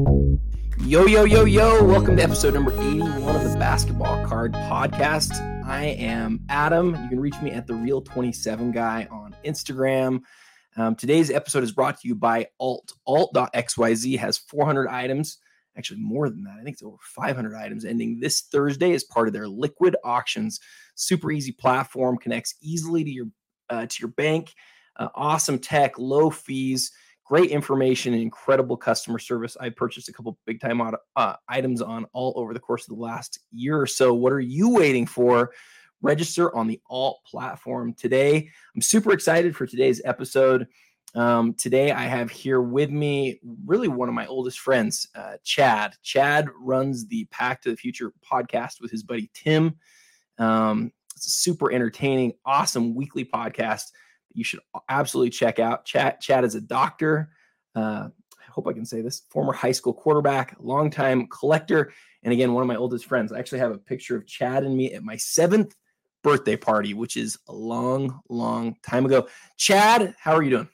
Yo, yo, yo, yo. Welcome to episode number 81 of the Basketball Card Podcast. I am Adam. You can reach me at the Real 27 Guy on Instagram. Um, today's episode is brought to you by Alt. Alt.xyz has 400 items, actually more than that. I think it's over 500 items ending this Thursday as part of their liquid auctions. Super easy platform, connects easily to your uh, to your bank. Uh, awesome tech, low fees great information and incredible customer service. I purchased a couple big time uh, items on Alt over the course of the last year or so. What are you waiting for? Register on the Alt platform today. I'm super excited for today's episode. Um, today, I have here with me really one of my oldest friends, uh, Chad. Chad runs the Pack to the Future podcast with his buddy Tim. Um, it's a super entertaining, awesome weekly podcast you should absolutely check out. Chad, Chad is a doctor. Uh, I hope I can say this. Former high school quarterback, longtime collector, and again, one of my oldest friends. I actually have a picture of Chad and me at my seventh birthday party, which is a long, long time ago. Chad, how are you doing?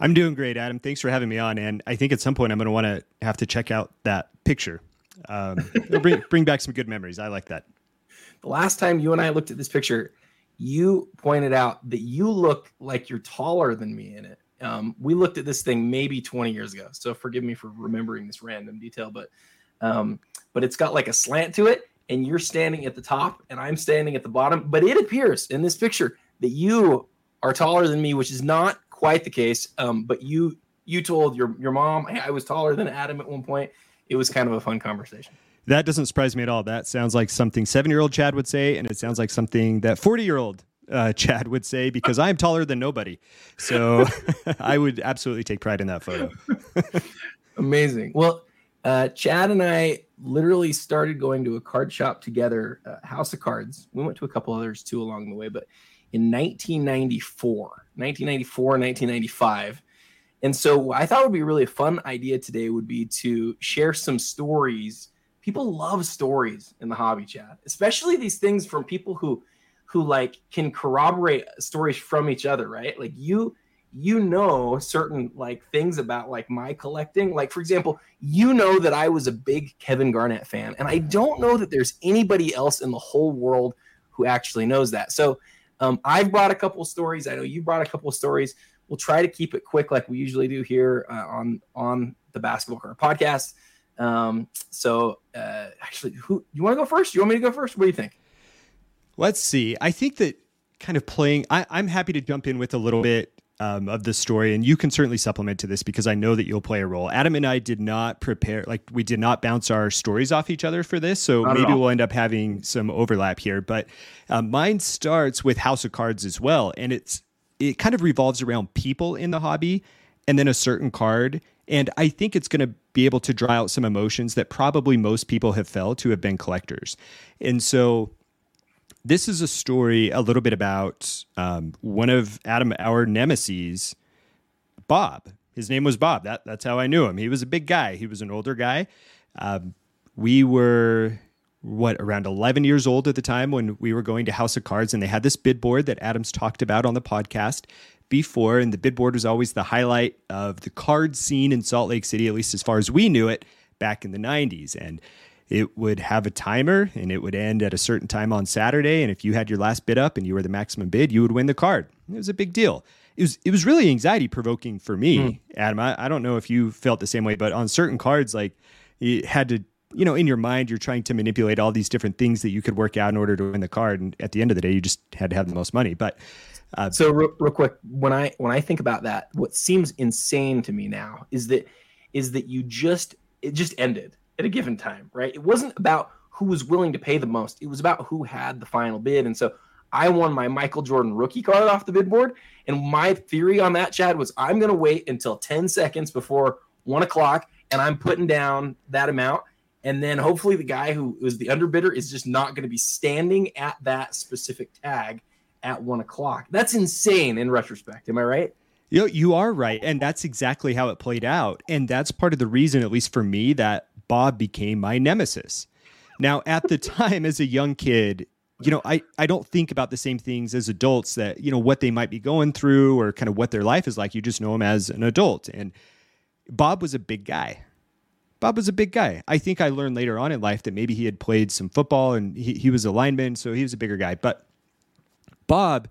I'm doing great, Adam. Thanks for having me on. And I think at some point I'm going to want to have to check out that picture. Um, bring bring back some good memories. I like that. The last time you and I looked at this picture, you pointed out that you look like you're taller than me in it. Um, we looked at this thing maybe 20 years ago, so forgive me for remembering this random detail, but um, but it's got like a slant to it, and you're standing at the top, and I'm standing at the bottom. But it appears in this picture that you are taller than me, which is not quite the case. Um, but you you told your your mom hey, I was taller than Adam at one point. It was kind of a fun conversation. That doesn't surprise me at all. That sounds like something seven year old Chad would say, and it sounds like something that 40 year old uh, Chad would say because I'm taller than nobody. So I would absolutely take pride in that photo. Amazing. Well, uh, Chad and I literally started going to a card shop together, uh, House of Cards. We went to a couple others too along the way, but in 1994, 1994, 1995. And so I thought would be a really fun idea today would be to share some stories people love stories in the hobby Chad, especially these things from people who who like can corroborate stories from each other, right? Like you you know certain like things about like my collecting. Like for example, you know that I was a big Kevin Garnett fan, and I don't know that there's anybody else in the whole world who actually knows that. So um, I've brought a couple stories. I know you brought a couple stories. We'll try to keep it quick, like we usually do here uh, on on the Basketball Card Podcast. Um, so uh, actually, who you want to go first? You want me to go first? What do you think? Let's see. I think that kind of playing. I, I'm happy to jump in with a little bit um, of the story, and you can certainly supplement to this because I know that you'll play a role. Adam and I did not prepare, like we did not bounce our stories off each other for this, so not maybe we'll end up having some overlap here. But uh, mine starts with House of Cards as well, and it's it kind of revolves around people in the hobby, and then a certain card, and I think it's going to be able to draw out some emotions that probably most people have felt who have been collectors. And so this is a story a little bit about um, one of Adam, our nemesis, Bob. His name was Bob. That, that's how I knew him. He was a big guy, he was an older guy. Um, we were what around 11 years old at the time when we were going to House of Cards and they had this bid board that Adams talked about on the podcast before, and the bid board was always the highlight of the card scene in Salt Lake City, at least as far as we knew it back in the 90s. And it would have a timer and it would end at a certain time on Saturday. And if you had your last bid up and you were the maximum bid, you would win the card. It was a big deal. It was it was really anxiety provoking for me, mm. Adam. I, I don't know if you felt the same way, but on certain cards, like you had to you know, in your mind, you're trying to manipulate all these different things that you could work out in order to win the card. And at the end of the day, you just had to have the most money. But uh, so real, real, quick, when I when I think about that, what seems insane to me now is that is that you just it just ended at a given time, right? It wasn't about who was willing to pay the most. It was about who had the final bid. And so I won my Michael Jordan rookie card off the bid board. And my theory on that, Chad, was I'm going to wait until 10 seconds before one o'clock and I'm putting down that amount. And then hopefully the guy who was the underbidder is just not going to be standing at that specific tag at one o'clock. That's insane in retrospect. Am I right? You know, you are right. And that's exactly how it played out. And that's part of the reason, at least for me, that Bob became my nemesis. Now, at the time, as a young kid, you know, I, I don't think about the same things as adults that, you know, what they might be going through or kind of what their life is like. You just know them as an adult. And Bob was a big guy. Bob was a big guy. I think I learned later on in life that maybe he had played some football and he, he was a lineman, so he was a bigger guy. But Bob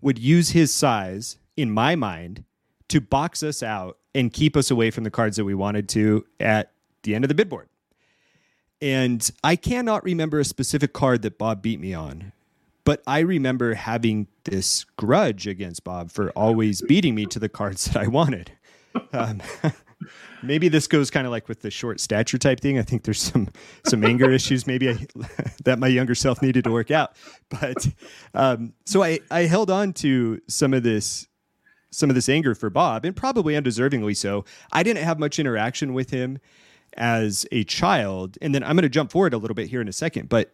would use his size, in my mind, to box us out and keep us away from the cards that we wanted to at the end of the bid board. And I cannot remember a specific card that Bob beat me on, but I remember having this grudge against Bob for always beating me to the cards that I wanted. Um, maybe this goes kind of like with the short stature type thing. I think there's some some anger issues maybe I, that my younger self needed to work out. But um, so I I held on to some of this some of this anger for Bob, and probably undeservingly so. I didn't have much interaction with him as a child, and then I'm going to jump forward a little bit here in a second, but.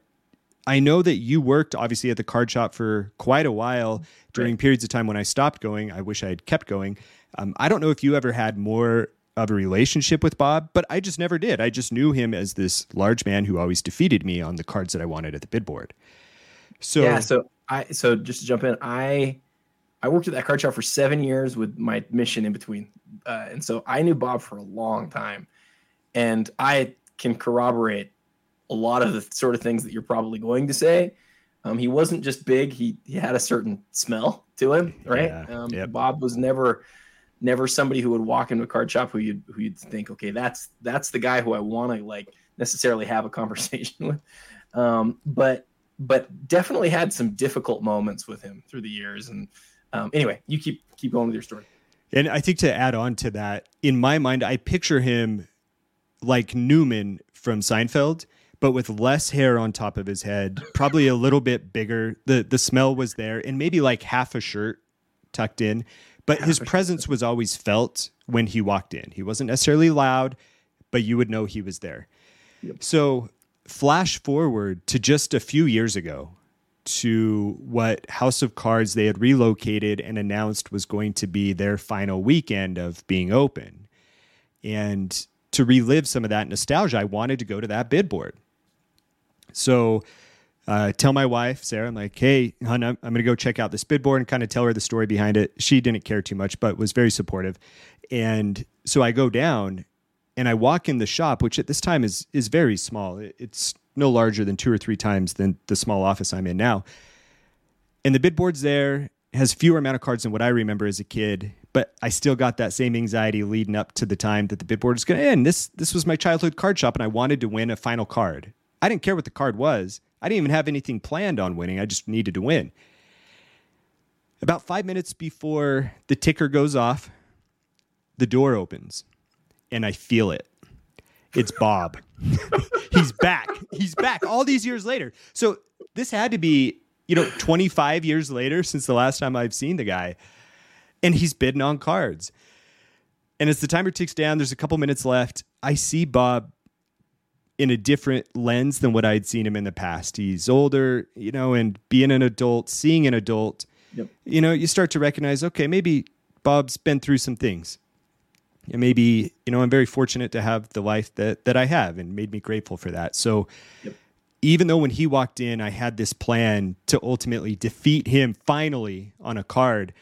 I know that you worked obviously at the card shop for quite a while during right. periods of time when I stopped going. I wish I had kept going. Um, I don't know if you ever had more of a relationship with Bob, but I just never did. I just knew him as this large man who always defeated me on the cards that I wanted at the bid board. So yeah, so I so just to jump in, I I worked at that card shop for seven years with my mission in between, uh, and so I knew Bob for a long time, and I can corroborate a lot of the sort of things that you're probably going to say. Um, he wasn't just big; he he had a certain smell to him, right? Yeah, um, yep. Bob was never never somebody who would walk into a card shop who you'd who you'd think, okay, that's that's the guy who I want to like necessarily have a conversation with. Um, but but definitely had some difficult moments with him through the years. And um, anyway, you keep keep going with your story. And I think to add on to that, in my mind, I picture him like Newman from Seinfeld, but with less hair on top of his head, probably a little bit bigger. The the smell was there, and maybe like half a shirt tucked in. But his presence was always felt when he walked in. He wasn't necessarily loud, but you would know he was there. Yep. So, flash forward to just a few years ago to what House of Cards they had relocated and announced was going to be their final weekend of being open. And to relive some of that nostalgia, I wanted to go to that bid board. So uh, tell my wife, Sarah, I'm like, hey, hon, I'm, I'm going to go check out this bid board and kind of tell her the story behind it. She didn't care too much, but was very supportive. And so I go down and I walk in the shop, which at this time is is very small. It's no larger than two or three times than the small office I'm in now. And the bid board's there, has fewer amount of cards than what I remember as a kid, but I still got that same anxiety leading up to the time that the bid board is going to end. This this was my childhood card shop, and I wanted to win a final card. I didn't care what the card was. I didn't even have anything planned on winning. I just needed to win. About five minutes before the ticker goes off, the door opens and I feel it. It's Bob. He's back. He's back all these years later. So this had to be, you know, 25 years later since the last time I've seen the guy. And he's bidding on cards. And as the timer ticks down, there's a couple minutes left. I see Bob in a different lens than what I'd seen him in the past. He's older, you know, and being an adult, seeing an adult, yep. you know, you start to recognize, okay, maybe Bob's been through some things. And maybe, you know, I'm very fortunate to have the life that that I have and made me grateful for that. So yep. even though when he walked in, I had this plan to ultimately defeat him finally on a card.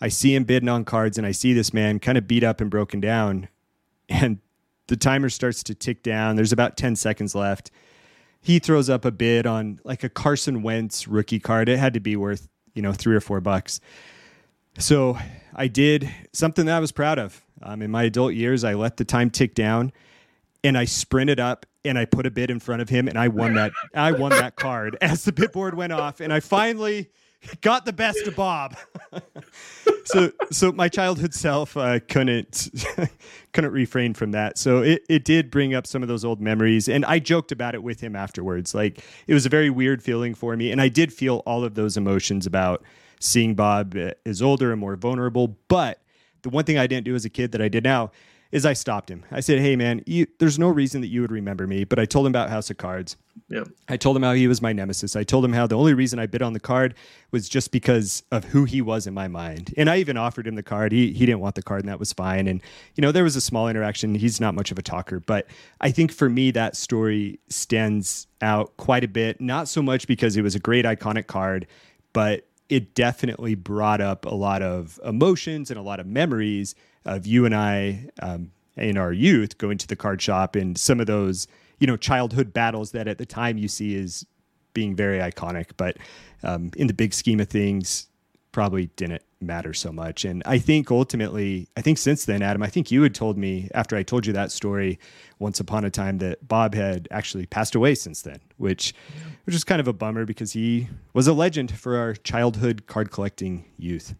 I see him bidding on cards and I see this man kind of beat up and broken down. And the timer starts to tick down. There's about 10 seconds left. He throws up a bid on like a Carson Wentz rookie card. It had to be worth, you know, three or four bucks. So I did something that I was proud of. Um, in my adult years, I let the time tick down and I sprinted up and I put a bid in front of him and I won that. I won that card as the bid board went off. And I finally got the best of Bob. so so my childhood self uh, couldn't couldn't refrain from that. So it, it did bring up some of those old memories, and I joked about it with him afterwards. Like it was a very weird feeling for me, and I did feel all of those emotions about seeing Bob as older and more vulnerable. But the one thing I didn't do as a kid that I did now is I stopped him. I said, "Hey, man, you, there's no reason that you would remember me." But I told him about House of Cards. Yep. I told him how he was my nemesis. I told him how the only reason I bid on the card was just because of who he was in my mind. And I even offered him the card. He he didn't want the card, and that was fine. And you know, there was a small interaction. He's not much of a talker, but I think for me that story stands out quite a bit. Not so much because it was a great iconic card, but it definitely brought up a lot of emotions and a lot of memories of you and I um, in our youth going to the card shop and some of those you know childhood battles that at the time you see as being very iconic. But um, in the big scheme of things probably didn't matter so much. And i think ultimately i think since then adam i think you had told me after i told you that story once upon a time that bob had actually passed away since then which which is kind of a bummer because he was a legend for our childhood card collecting youth.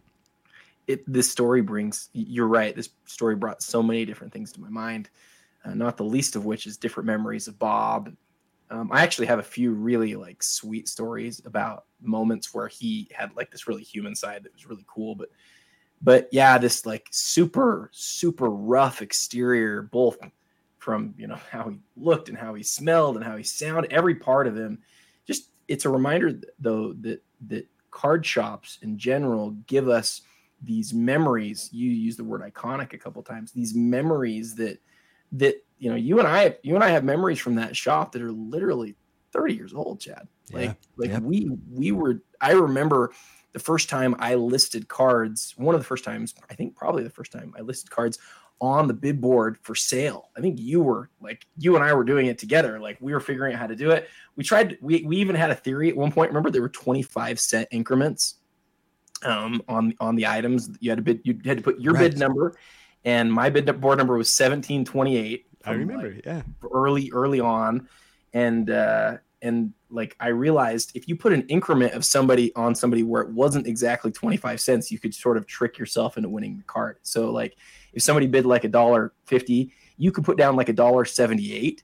It, this story brings you're right this story brought so many different things to my mind uh, not the least of which is different memories of bob um, i actually have a few really like sweet stories about moments where he had like this really human side that was really cool but but yeah this like super super rough exterior both from you know how he looked and how he smelled and how he sounded every part of him. Just it's a reminder though that that card shops in general give us these memories you use the word iconic a couple times these memories that that you know you and i you and i have memories from that shop that are literally 30 years old chad like yeah. like we we were i remember the first time i listed cards one of the first times i think probably the first time i listed cards on the bid board for sale i think you were like you and i were doing it together like we were figuring out how to do it we tried we, we even had a theory at one point remember there were 25 cent increments um, on on the items. You had to bid. You had to put your right. bid number, and my bid board number was seventeen twenty eight. I remember, like yeah, early early on, and uh, and like I realized if you put an increment of somebody on somebody where it wasn't exactly twenty five cents, you could sort of trick yourself into winning the card. So like if somebody bid like a dollar fifty, you could put down like a dollar seventy eight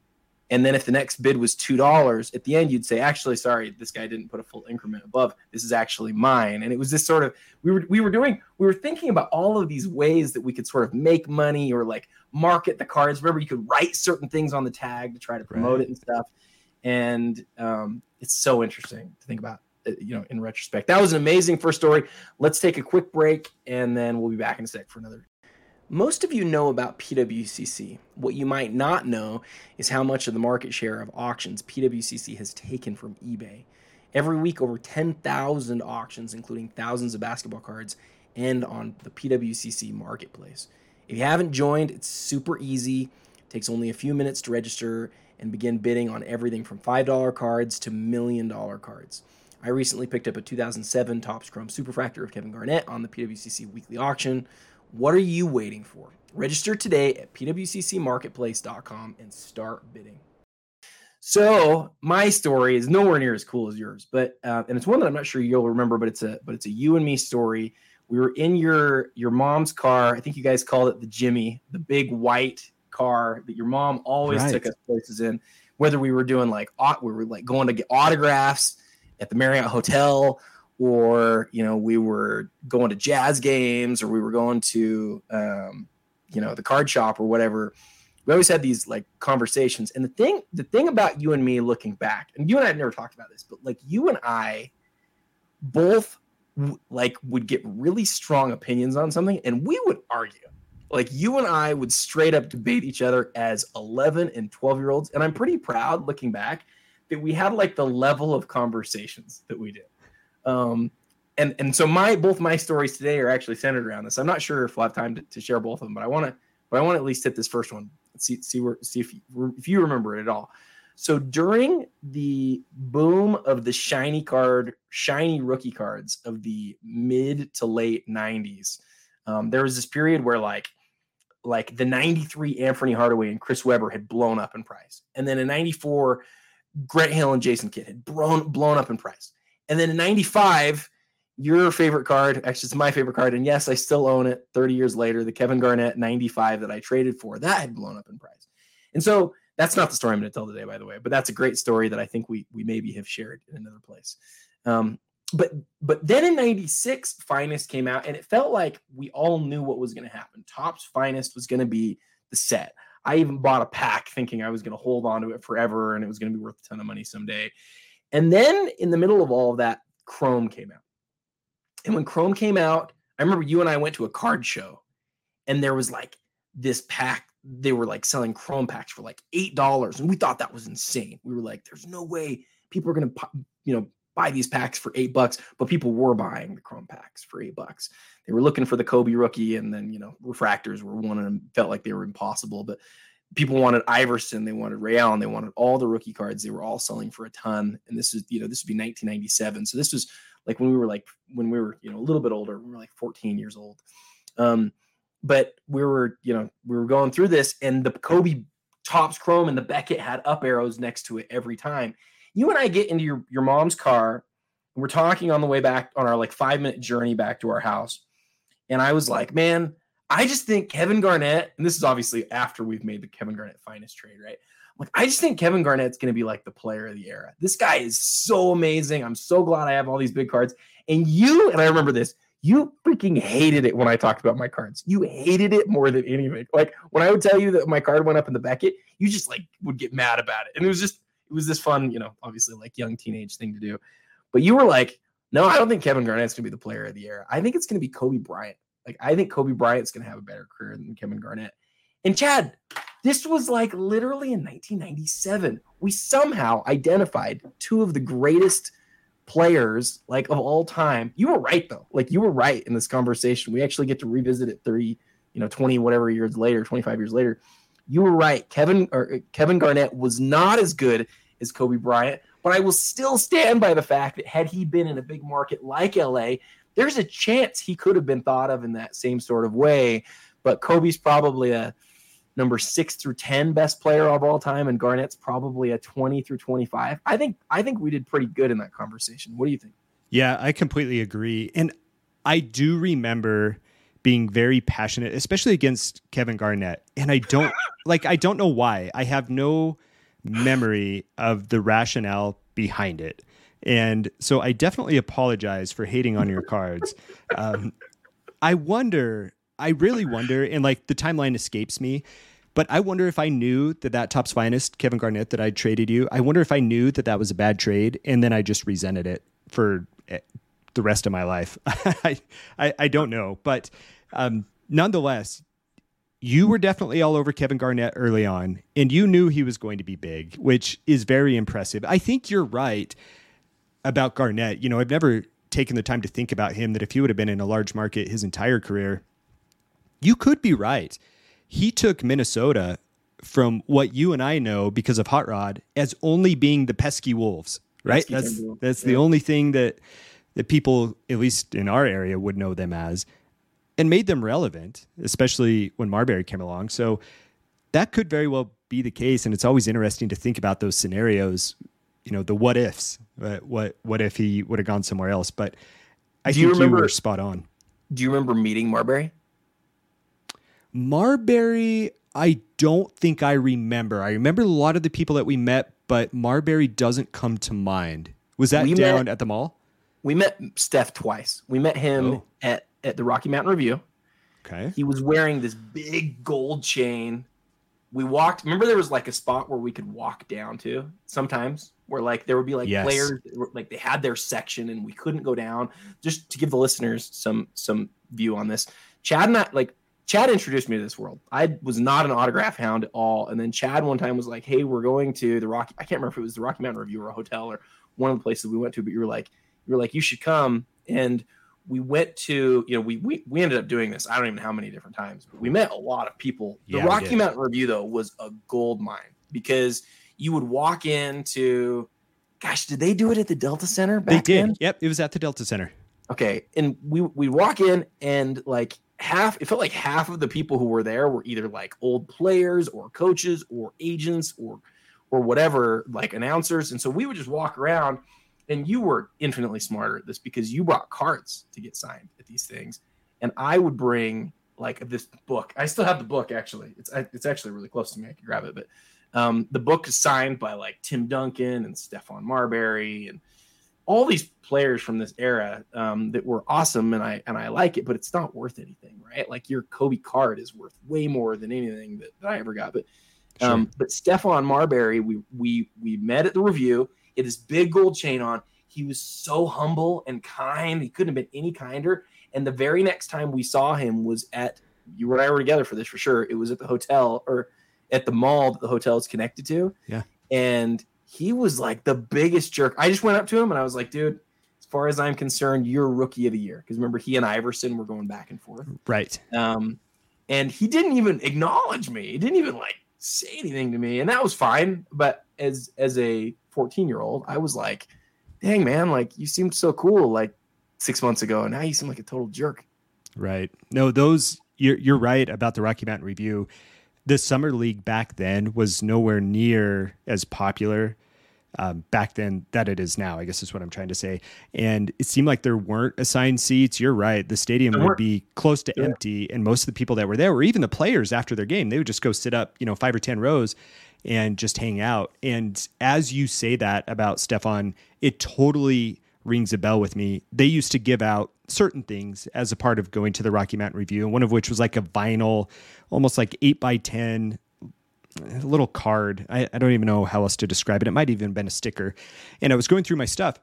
and then if the next bid was two dollars, at the end you'd say, "Actually, sorry, this guy didn't put a full increment above. This is actually mine." And it was this sort of we were we were doing we were thinking about all of these ways that we could sort of make money or like market the cards. Remember, you could write certain things on the tag to try to promote right. it and stuff. And um, it's so interesting to think about. Uh, you know, in retrospect, that was an amazing first story. Let's take a quick break, and then we'll be back in a sec for another most of you know about PWCC. What you might not know is how much of the market share of auctions PWCC has taken from eBay. Every week, over 10,000 auctions, including thousands of basketball cards, end on the PWCC marketplace. If you haven't joined, it's super easy. It takes only a few minutes to register and begin bidding on everything from $5 cards to million dollar cards. I recently picked up a 2007 Topps Chrome Superfractor of Kevin Garnett on the PWCC weekly auction. What are you waiting for? Register today at pwccmarketplace.com and start bidding. So my story is nowhere near as cool as yours, but uh, and it's one that I'm not sure you'll remember, but it's a but it's a you and me story. We were in your your mom's car. I think you guys called it the Jimmy, the big white car that your mom always right. took us places in. Whether we were doing like we were like going to get autographs at the Marriott Hotel, or you know we were going to jazz games or we were going to um, you know the card shop or whatever. We always had these like conversations. And the thing the thing about you and me looking back and you and i have never talked about this but like you and i both like would get really strong opinions on something and we would argue. Like you and i would straight up debate each other as 11 and 12 year olds and i'm pretty proud looking back that we had like the level of conversations that we did um, and and so my both my stories today are actually centered around this. I'm not sure if we'll have time to, to share both of them, but I want to but I want to at least hit this first one. See see where see if you, if you remember it at all. So during the boom of the shiny card, shiny rookie cards of the mid to late 90s, um, there was this period where like like the 93 Anfernee Hardaway and Chris Webber had blown up in price. And then in 94, Grant Hill and Jason Kidd had blown blown up in price. And then in 95, your favorite card, actually, it's my favorite card. And yes, I still own it 30 years later, the Kevin Garnett 95 that I traded for, that had blown up in price. And so that's not the story I'm going to tell today, by the way, but that's a great story that I think we we maybe have shared in another place. Um, but but then in 96 finest came out and it felt like we all knew what was going to happen Topps finest was going to be the set i even bought a pack thinking i was going to hold on to it forever and it was going to be worth a ton of money someday and then in the middle of all of that, Chrome came out. And when Chrome came out, I remember you and I went to a card show and there was like this pack. They were like selling Chrome packs for like $8. And we thought that was insane. We were like, there's no way people are going to, you know, buy these packs for eight bucks, but people were buying the chrome packs for eight bucks. They were looking for the Kobe rookie, and then you know refractors were one of them. Felt like they were impossible, but people wanted Iverson, they wanted Ray Allen, they wanted all the rookie cards. They were all selling for a ton. And this is you know this would be 1997, so this was like when we were like when we were you know a little bit older. We were like 14 years old. Um, but we were you know we were going through this, and the Kobe Topps Chrome and the Beckett had up arrows next to it every time. You and I get into your your mom's car. And we're talking on the way back on our like five minute journey back to our house and I was like, man, I just think Kevin Garnett, and this is obviously after we've made the Kevin Garnett finest trade, right? Like, I just think Kevin Garnett's going to be like the player of the era. This guy is so amazing. I'm so glad I have all these big cards. And you, and I remember this, you freaking hated it when I talked about my cards. You hated it more than anything. Like when I would tell you that my card went up in the Beckett, you just like would get mad about it. And it was just, it was this fun, you know, obviously like young teenage thing to do. But you were like, no, I don't think Kevin Garnett's going to be the player of the era. I think it's going to be Kobe Bryant. Like, I think Kobe Bryant's to have a better career than Kevin Garnett. And Chad, this was like literally in 1997. We somehow identified two of the greatest players like of all time. You were right though. Like you were right in this conversation. We actually get to revisit it 30, you know, 20 whatever years later, 25 years later. You were right. Kevin or uh, Kevin Garnett was not as good as Kobe Bryant, but I will still stand by the fact that had he been in a big market like LA, there's a chance he could have been thought of in that same sort of way. But Kobe's probably a number six through 10 best player of all time, and Garnett's probably a 20 through 25. I think I think we did pretty good in that conversation. What do you think? Yeah, I completely agree. And I do remember being very passionate, especially against Kevin Garnett. And I don't like I don't know why. I have no memory of the rationale behind it. And so I definitely apologize for hating on your cards. Um, I wonder, I really wonder, and like the timeline escapes me, but I wonder if I knew that that Topps finest Kevin Garnett that I traded you. I wonder if I knew that that was a bad trade, and then I just resented it for eh, the rest of my life. I, I, I don't know, but um, nonetheless, you were definitely all over Kevin Garnett early on, and you knew he was going to be big, which is very impressive. I think you're right about Garnett. You know, I've never taken the time to think about him that if he would have been in a large market his entire career, you could be right. He took Minnesota from what you and I know because of Hot Rod as only being the pesky wolves, right? Pesky that's that's yeah. the only thing that that people, at least in our area, would know them as, and made them relevant, especially when Marbury came along. So that could very well be the case, and it's always interesting to think about those scenarios you know the what ifs. Uh, what what if he would have gone somewhere else? But I do think you, remember, you were spot on. Do you remember meeting Marbury? Marbury, I don't think I remember. I remember a lot of the people that we met, but Marbury doesn't come to mind. Was that we down met, at the mall? We met Steph twice. We met him oh. at at the Rocky Mountain Review. Okay. He was wearing this big gold chain. We walked. Remember, there was like a spot where we could walk down to sometimes where like there would be like yes. players like they had their section and we couldn't go down. Just to give the listeners some some view on this, Chad and I like Chad introduced me to this world. I was not an autograph hound at all, and then Chad one time was like, "Hey, we're going to the Rocky. I can't remember if it was the Rocky Mountain Review or a hotel or one of the places we went to, but you were like, you were like, you should come." And we went to, you know, we we we ended up doing this. I don't even know how many different times, but we met a lot of people. The yeah, Rocky Mountain Review though was a gold mine because you would walk into gosh, did they do it at the Delta Center They did. Then? Yep, it was at the Delta Center. Okay. And we we walk in and like half it felt like half of the people who were there were either like old players or coaches or agents or or whatever, like announcers. And so we would just walk around and you were infinitely smarter at this because you brought cards to get signed at these things. And I would bring like this book. I still have the book actually. It's it's actually really close to me. I can grab it, but um, the book is signed by like Tim Duncan and Stephon Marbury and all these players from this era um, that were awesome, and I and I like it, but it's not worth anything, right? Like your Kobe card is worth way more than anything that, that I ever got. But um, but Stephon Marbury, we we we met at the review. He had this big gold chain on. He was so humble and kind. He couldn't have been any kinder. And the very next time we saw him was at you and I were together for this for sure. It was at the hotel or at the mall that the hotel is connected to. Yeah. And he was like the biggest jerk. I just went up to him and I was like, dude, as far as I'm concerned, you're rookie of the year. Because remember, he and Iverson were going back and forth. Right. Um, and he didn't even acknowledge me. He didn't even like say anything to me, and that was fine. But as as a 14 year old, I was like, dang man, like you seemed so cool like six months ago, and now you seem like a total jerk. Right. No, those you're you're right about the Rocky Mountain Review. The summer league back then was nowhere near as popular um, back then that it is now. I guess is what I'm trying to say. And it seemed like there weren't assigned seats. You're right. The stadium would be close to yeah. empty, and most of the people that were there, or even the players after their game, they would just go sit up, you know, five or ten rows and just hang out. And as you say that about Stephon, it totally rings a bell with me. They used to give out certain things as a part of going to the Rocky Mountain Review, and one of which was like a vinyl, almost like eight by ten a little card. I, I don't even know how else to describe it. It might even been a sticker. And I was going through my stuff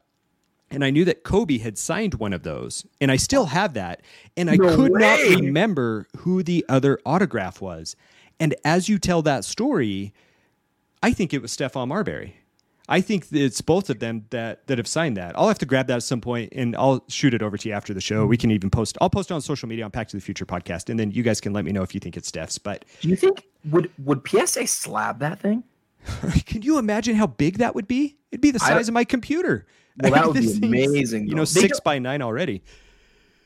and I knew that Kobe had signed one of those, and I still have that. And I no could way. not remember who the other autograph was. And as you tell that story, I think it was Stephon Marbury. I think it's both of them that that have signed that. I'll have to grab that at some point and I'll shoot it over to you after the show. We can even post. I'll post it on social media on Pack to the Future podcast, and then you guys can let me know if you think it's Steph's. But do you think would would PSA slab that thing? can you imagine how big that would be? It'd be the size of my computer. Well, that would be amazing. You know, six by nine already.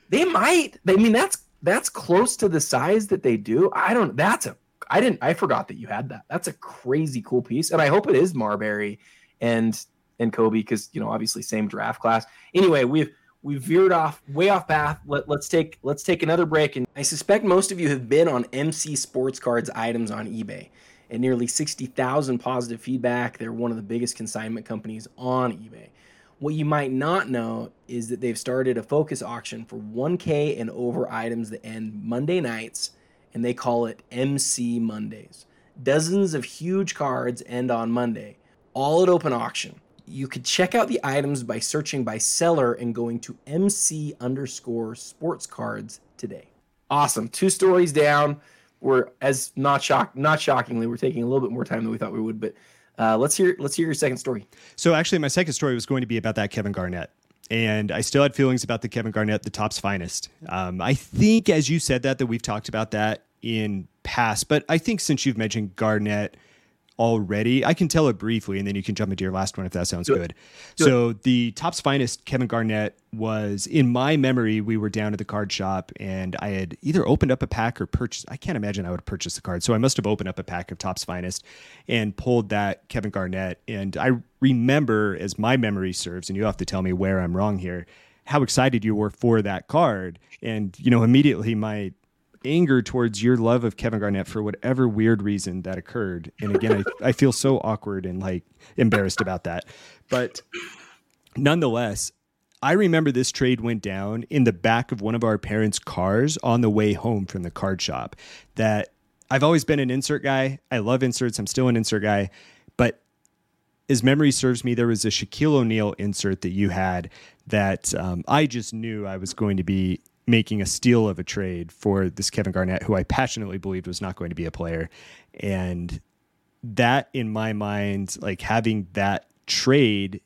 They might. I mean, that's that's close to the size that they do. I don't. That's a. I didn't. I forgot that you had that. That's a crazy cool piece, and I hope it is Marbury and and Kobe because you know obviously same draft class. Anyway, we've we've veered off way off path. Let, let's take let's take another break. And I suspect most of you have been on MC Sports Cards items on eBay. And nearly 60,000 positive feedback. They're one of the biggest consignment companies on eBay. What you might not know is that they've started a focus auction for 1K and over items that end Monday nights, and they call it MC Mondays. Dozens of huge cards end on Monday all at open auction. You could check out the items by searching by seller and going to MC underscore sports cards today. Awesome. Two stories down. We're as not shock not shockingly, we're taking a little bit more time than we thought we would, but uh, let's hear let's hear your second story. So actually my second story was going to be about that Kevin Garnett and I still had feelings about the Kevin Garnett, the Topps finest. Um, I think, as you said that, that we've talked about that in past, but I think since you've mentioned Garnett already. I can tell it briefly, and then you can jump into your last one if that sounds good. good. So the Topps finest Kevin Garnett was in my memory. We were down at the card shop, and I had either opened up a pack or purchased. I can't imagine I would have purchased the card, so I must have opened up a pack of Topps finest and pulled that Kevin Garnett. And I remember, as my memory serves, and you have to tell me where I'm wrong here. How excited you were for that card, and you know immediately my anger towards your love of Kevin Garnett for whatever weird reason that occurred. And again, I, I feel so awkward and like embarrassed about that. But nonetheless, I remember this trade went down in the back of one of our parents' cars on the way home from the card shop. That I've always been an insert guy. I love inserts. I'm still an insert guy. But as memory serves me, there was a Shaquille O'Neal insert that you had that um, I just knew I was going to be making a steal of a trade for this Kevin Garnett, who I passionately believed was not going to be a player. And that, in my mind, like having that trade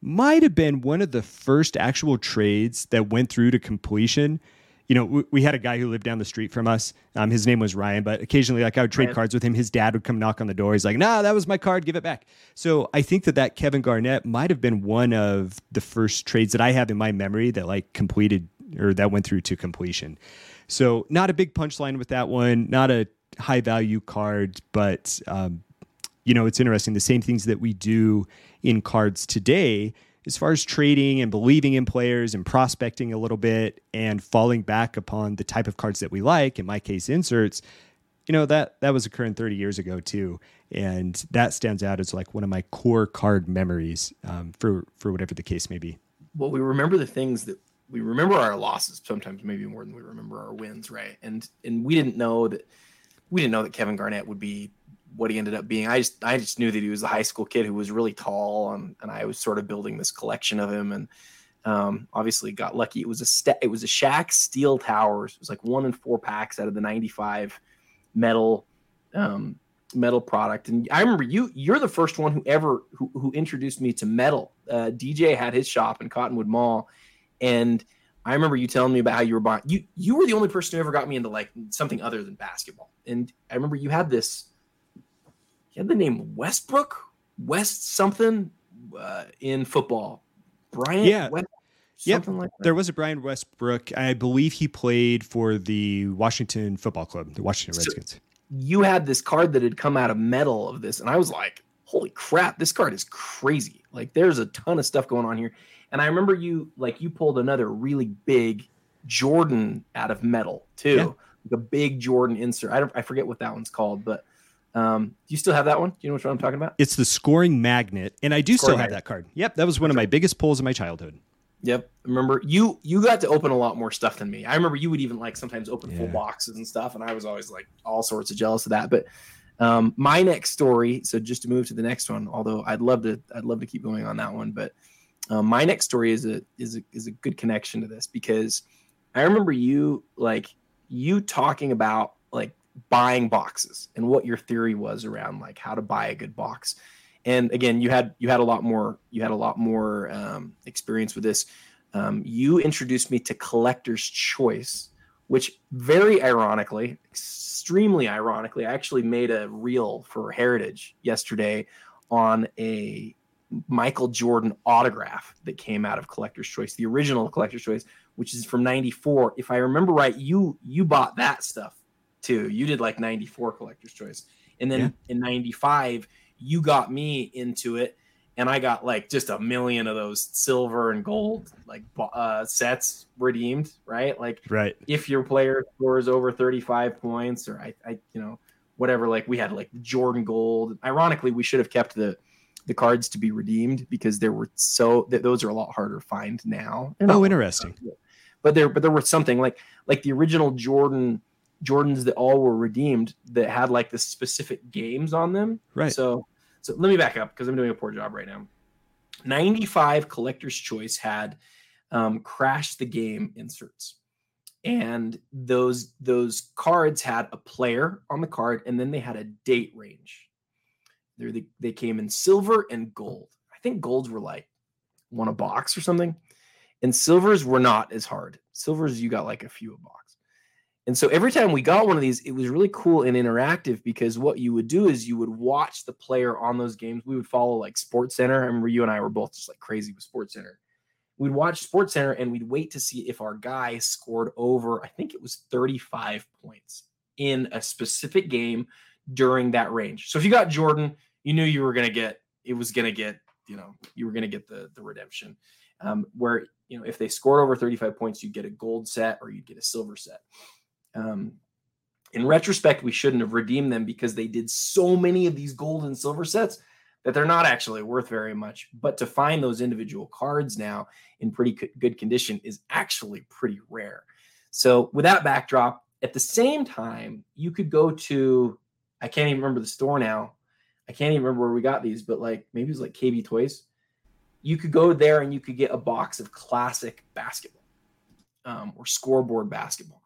might have been one of the first actual trades that went through to completion. You know, we, we had a guy who lived down the street from us. Um, his name was Ryan, but occasionally, like I would trade right. cards with him. His dad would come knock on the door. He's like, "Nah, that was my card. Give it back." So I think that that Kevin Garnett might have been one of the first trades that I have in my memory that like completed or that went through to completion. So not a big punchline with that one, not a high value card, but um, you know it's interesting. The same things that we do in cards today, as far as trading and believing in players and prospecting a little bit, and falling back upon the type of cards that we like. In my case, inserts. You know that that was occurring 30 years ago too, and that stands out as like one of my core card memories um, for for whatever the case may be. Well, we remember the things that we remember our losses sometimes maybe more than we remember our wins, right? And and we didn't know that we didn't know that Kevin Garnett would be what he ended up being. I just I just knew that he was a high school kid who was really tall, and and I was sort of building this collection of him, and um, obviously got lucky. It was a st- it was a Shaq Steel Towers. It was like one in four packs out of the '95 metal. Um, metal product. And I remember you you're the first one who ever who, who introduced me to metal. Uh, DJ had his shop in Cottonwood Mall, and I remember you telling me about how you were buying. You you were the only person who ever got me into like something other than basketball. And I remember you had this. You had the name Westbrook West something uh, in football. Brian. Yeah. West, Yep. Like there was a Brian Westbrook. I believe he played for the Washington Football Club, the Washington Redskins. So you had this card that had come out of metal of this, and I was like, "Holy crap! This card is crazy! Like, there's a ton of stuff going on here." And I remember you like you pulled another really big Jordan out of metal too, yeah. a big Jordan insert. I don't, I forget what that one's called, but um, do you still have that one? Do you know which one I'm talking about? It's the scoring magnet, and I do scoring still have magnet. that card. Yep, that was one of my biggest pulls in my childhood. Yep. Remember you you got to open a lot more stuff than me. I remember you would even like sometimes open yeah. full boxes and stuff, and I was always like all sorts of jealous of that. But um, my next story, so just to move to the next one, although I'd love to I'd love to keep going on that one, but um, my next story is a is a is a good connection to this because I remember you like you talking about like buying boxes and what your theory was around like how to buy a good box. And again you had you had a lot more you had a lot more um, experience with this. Um, you introduced me to collector's choice which very ironically extremely ironically i actually made a reel for heritage yesterday on a michael jordan autograph that came out of collector's choice the original collector's choice which is from 94 if i remember right you you bought that stuff too you did like 94 collector's choice and then yeah. in 95 you got me into it and I got like just a million of those silver and gold like uh, sets redeemed, right? Like, right. If your player scores over 35 points, or I, I, you know, whatever. Like we had like Jordan Gold. Ironically, we should have kept the the cards to be redeemed because there were so that those are a lot harder to find now. Oh, interesting. But there, but there was something like like the original Jordan Jordans that all were redeemed that had like the specific games on them. Right. So so let me back up because I'm doing a poor job right now. 95 Collector's Choice had um, Crash the Game inserts. And those those cards had a player on the card, and then they had a date range. They they came in silver and gold. I think golds were like one a box or something, and silvers were not as hard. Silvers you got like a few a box. And so every time we got one of these, it was really cool and interactive because what you would do is you would watch the player on those games. We would follow like Sports Center. I remember you and I were both just like crazy with Sports Center. We'd watch Sports Center and we'd wait to see if our guy scored over, I think it was 35 points in a specific game during that range. So if you got Jordan, you knew you were going to get, it was going to get, you know, you were going to get the, the redemption. Um, where, you know, if they scored over 35 points, you'd get a gold set or you'd get a silver set. Um, in retrospect, we shouldn't have redeemed them because they did so many of these gold and silver sets that they're not actually worth very much. But to find those individual cards now in pretty good condition is actually pretty rare. So, with that backdrop, at the same time, you could go to, I can't even remember the store now. I can't even remember where we got these, but like maybe it was like KB Toys. You could go there and you could get a box of classic basketball um, or scoreboard basketball.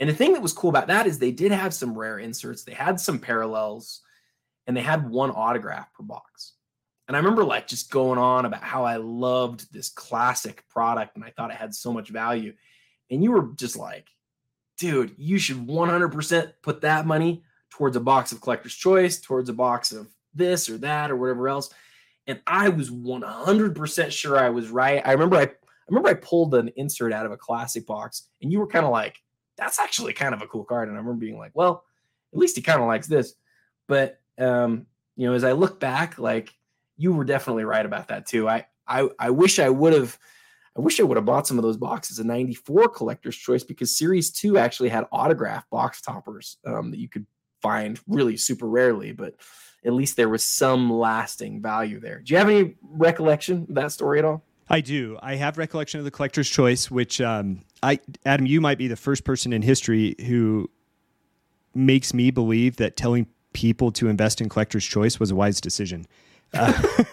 And the thing that was cool about that is they did have some rare inserts. They had some parallels and they had one autograph per box. And I remember like just going on about how I loved this classic product and I thought it had so much value. And you were just like, dude, you should 100% put that money towards a box of collector's choice, towards a box of this or that or whatever else. And I was 100% sure I was right. I remember I, I remember I pulled an insert out of a classic box and you were kind of like, that's actually kind of a cool card. And I remember being like, well, at least he kind of likes this. But um, you know, as I look back, like you were definitely right about that too. I I I wish I would have I wish I would have bought some of those boxes of 94 collector's choice because series two actually had autograph box toppers um, that you could find really super rarely, but at least there was some lasting value there. Do you have any recollection of that story at all? I do. I have recollection of the collector's choice, which um, I Adam, you might be the first person in history who makes me believe that telling people to invest in collector's choice was a wise decision. Uh,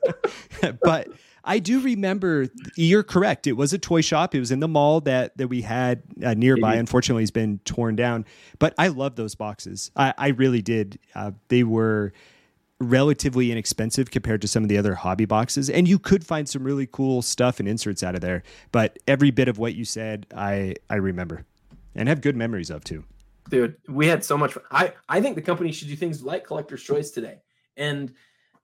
but I do remember. You're correct. It was a toy shop. It was in the mall that that we had uh, nearby. Maybe. Unfortunately, it's been torn down. But I love those boxes. I, I really did. Uh, they were relatively inexpensive compared to some of the other hobby boxes, and you could find some really cool stuff and inserts out of there. But every bit of what you said, I I remember, and have good memories of too. Dude, we had so much fun. I I think the company should do things like Collector's Choice today, and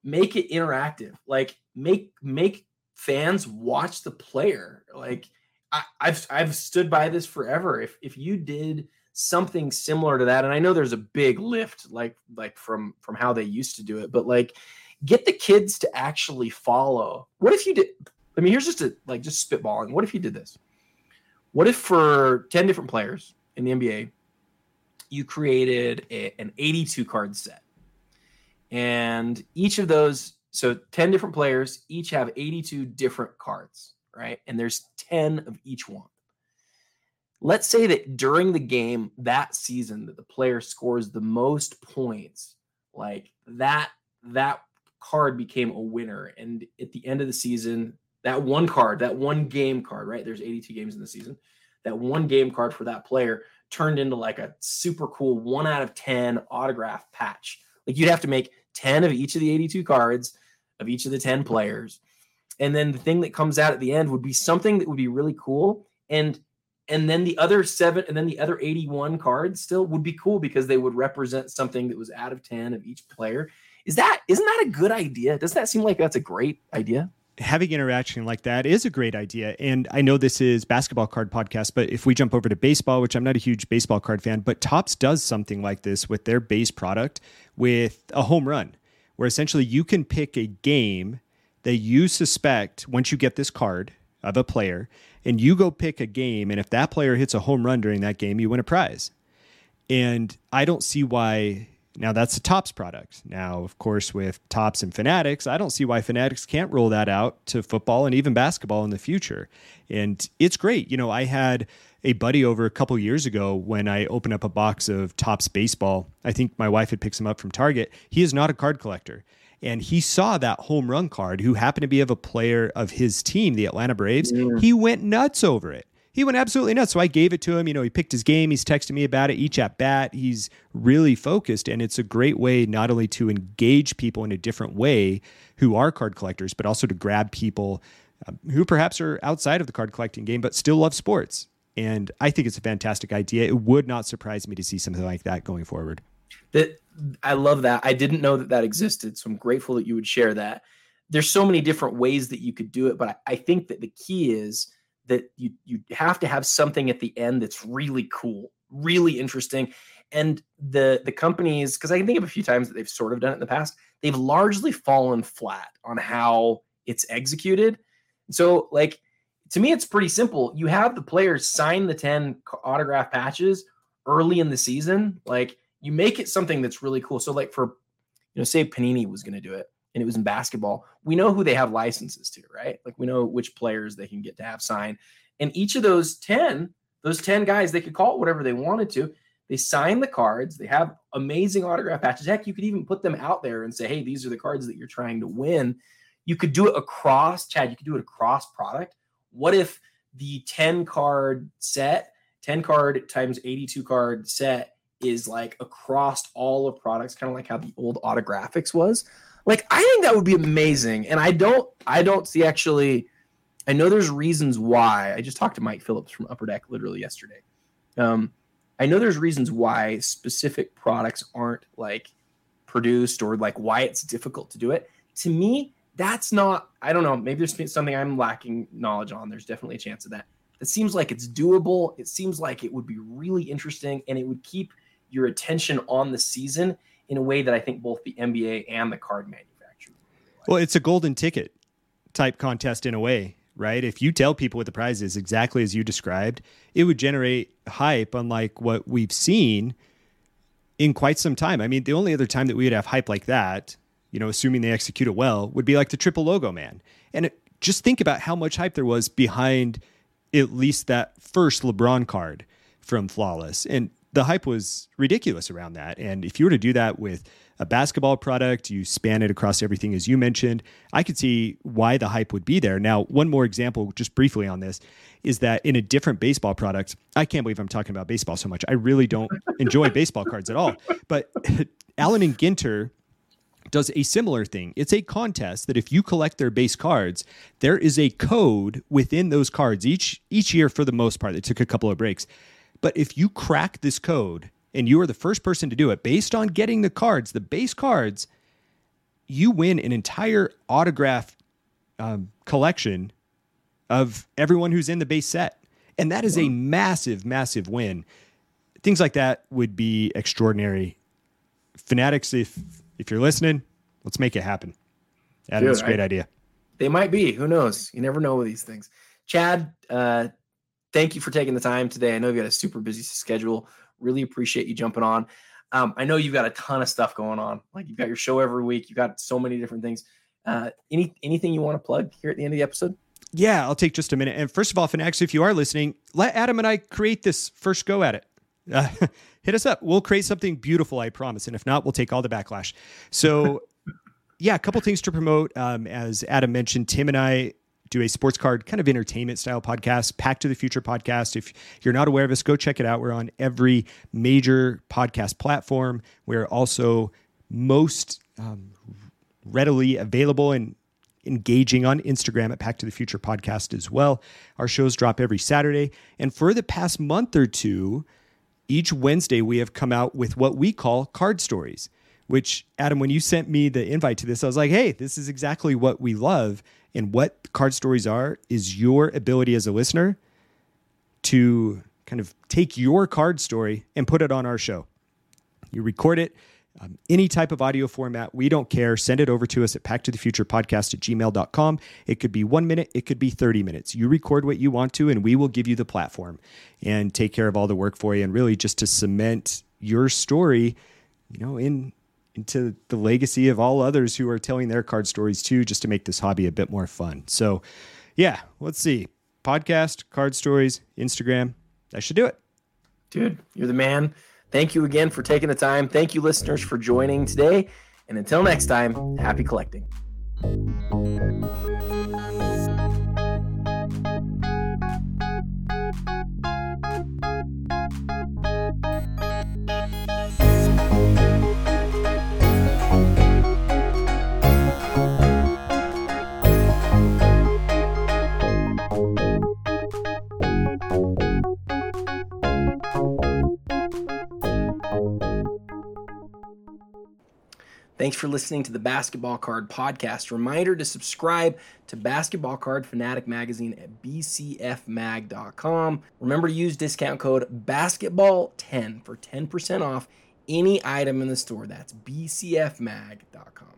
make it interactive. Like make make fans watch the player. Like I, I've I've stood by this forever. If if you did something similar to that, and I know there's a big lift like like from from how they used to do it, but like get the kids to actually follow. What if you did? I mean, here's just a like just spitballing. What if you did this? What if for ten different players in the NBA, you created a, an 82 card set? And each of those, so 10 different players, each have 82 different cards, right? And there's 10 of each one. Let's say that during the game that season that the player scores the most points, like that that card became a winner and at the end of the season that one card, that one game card, right? There's 82 games in the season. That one game card for that player turned into like a super cool 1 out of 10 autograph patch. Like you'd have to make 10 of each of the 82 cards of each of the 10 players. And then the thing that comes out at the end would be something that would be really cool. And and then the other seven and then the other 81 cards still would be cool because they would represent something that was out of 10 of each player. Is that isn't that a good idea? Doesn't that seem like that's a great idea? having interaction like that is a great idea. And I know this is basketball card podcast, but if we jump over to baseball, which I'm not a huge baseball card fan, but Topps does something like this with their base product with a home run, where essentially you can pick a game that you suspect once you get this card of a player, and you go pick a game, and if that player hits a home run during that game, you win a prize. And I don't see why now that's a Topps product. Now, of course, with Topps and Fanatics, I don't see why Fanatics can't roll that out to football and even basketball in the future. And it's great. You know, I had a buddy over a couple years ago when I opened up a box of Topps baseball. I think my wife had picked some up from Target. He is not a card collector. And he saw that home run card, who happened to be of a player of his team, the Atlanta Braves. Yeah. He went nuts over it he went absolutely nuts. So I gave it to him. You know, he picked his game. He's texting me about it each at bat. He's really focused, and it's a great way not only to engage people in a different way who are card collectors, but also to grab people um, who perhaps are outside of the card collecting game but still love sports. And I think it's a fantastic idea. It would not surprise me to see something like that going forward. That I love that. I didn't know that that existed, so I'm grateful that you would share that. There's so many different ways that you could do it, but I, I think that the key is that you you have to have something at the end that's really cool, really interesting. And the the companies, because I can think of a few times that they've sort of done it in the past, they've largely fallen flat on how it's executed. So, like to me, it's pretty simple. You have the players sign the 10 autograph patches early in the season. Like you make it something that's really cool. So, like for you know, say Panini was going to do it and it was in basketball, we know who they have licenses to, right? Like we know which players they can get to have sign. And each of those 10, those 10 guys, they could call it whatever they wanted to. They sign the cards. They have amazing autograph patches. Heck, you could even put them out there and say, hey, these are the cards that you're trying to win. You could do it across, Chad, you could do it across product. What if the 10 card set, 10 card times 82 card set is like across all of products, kind of like how the old autographics was? Like I think that would be amazing. And I don't I don't see actually I know there's reasons why. I just talked to Mike Phillips from Upper Deck literally yesterday. Um, I know there's reasons why specific products aren't like produced or like why it's difficult to do it. To me, that's not, I don't know, maybe there's something I'm lacking knowledge on. There's definitely a chance of that. It seems like it's doable. It seems like it would be really interesting and it would keep your attention on the season in a way that I think both the NBA and the card manufacturer. Well, it's a golden ticket type contest in a way, right? If you tell people what the prize is exactly as you described, it would generate hype unlike what we've seen in quite some time. I mean, the only other time that we would have hype like that, you know, assuming they execute it well, would be like the triple Logoman. And it, just think about how much hype there was behind at least that first LeBron card from Flawless. And the hype was ridiculous around that. And if you were to do that with a basketball product, you span it across everything, as you mentioned, I could see why the hype would be there. Now, one more example, just briefly on this, is that in a different baseball product, I can't believe I'm talking about baseball so much. I really don't enjoy baseball cards at all. But Allen and Ginter does a similar thing. It's a contest that if you collect their base cards, there is a code within those cards each each year for the most part. They took a couple of breaks. But if you crack this code and you are the first person to do it based on getting the cards, the base cards, you win an entire autograph um, collection of everyone who's in the base set. And that is a massive, massive win. Things like that would be extraordinary. Fanatics, if if you're listening, let's make it happen. Adam, that's a great I, idea. They might be. Who knows? You never know with these things. Chad, uh, thank you for taking the time today. I know you've got a super busy schedule. Really appreciate you jumping on. Um, I know you've got a ton of stuff going on. Like you've got your show every week. You've got so many different things. Uh, any anything you want to plug here at the end of the episode? Yeah, I'll take just a minute. And first of all, Fanatics, if you are listening, let Adam and I create this first go at it. Uh, hit us up. We'll create something beautiful, I promise. And if not, we'll take all the backlash. So, yeah, a couple things to promote. Um, as Adam mentioned, Tim and I do a sports card kind of entertainment style podcast, Pack to the Future podcast. If you're not aware of us, go check it out. We're on every major podcast platform. We're also most um, readily available and engaging on Instagram at Pack to the Future podcast as well. Our shows drop every Saturday. And for the past month or two, each Wednesday we have come out with what we call card stories, which, Adam, when you sent me the invite to this, I was like, hey, this is exactly what we love. And what card stories are is your ability as a listener to kind of take your card story and put it on our show. You record it, um, any type of audio format, we don't care. Send it over to us at packtothefuturepodcast at gmail.com. It could be one minute, it could be 30 minutes. You record what you want to, and we will give you the platform and take care of all the work for you and really just to cement your story, you know, in into the legacy of all others who are telling their card stories too, just to make this hobby a bit more fun. So, yeah, let's see. Podcast, card stories, Instagram. I should do it. Dude, you're the man. Thank you again for taking the time. Thank you, listeners, for joining today. And until next time, happy collecting. Thanks for listening to the Basketball Card Podcast. Reminder to subscribe to Basketball Card Fanatic Magazine at bcfmag.com. Remember to use discount code BASKETBALL10 for 10% off any item in the store. That's bcfmag.com.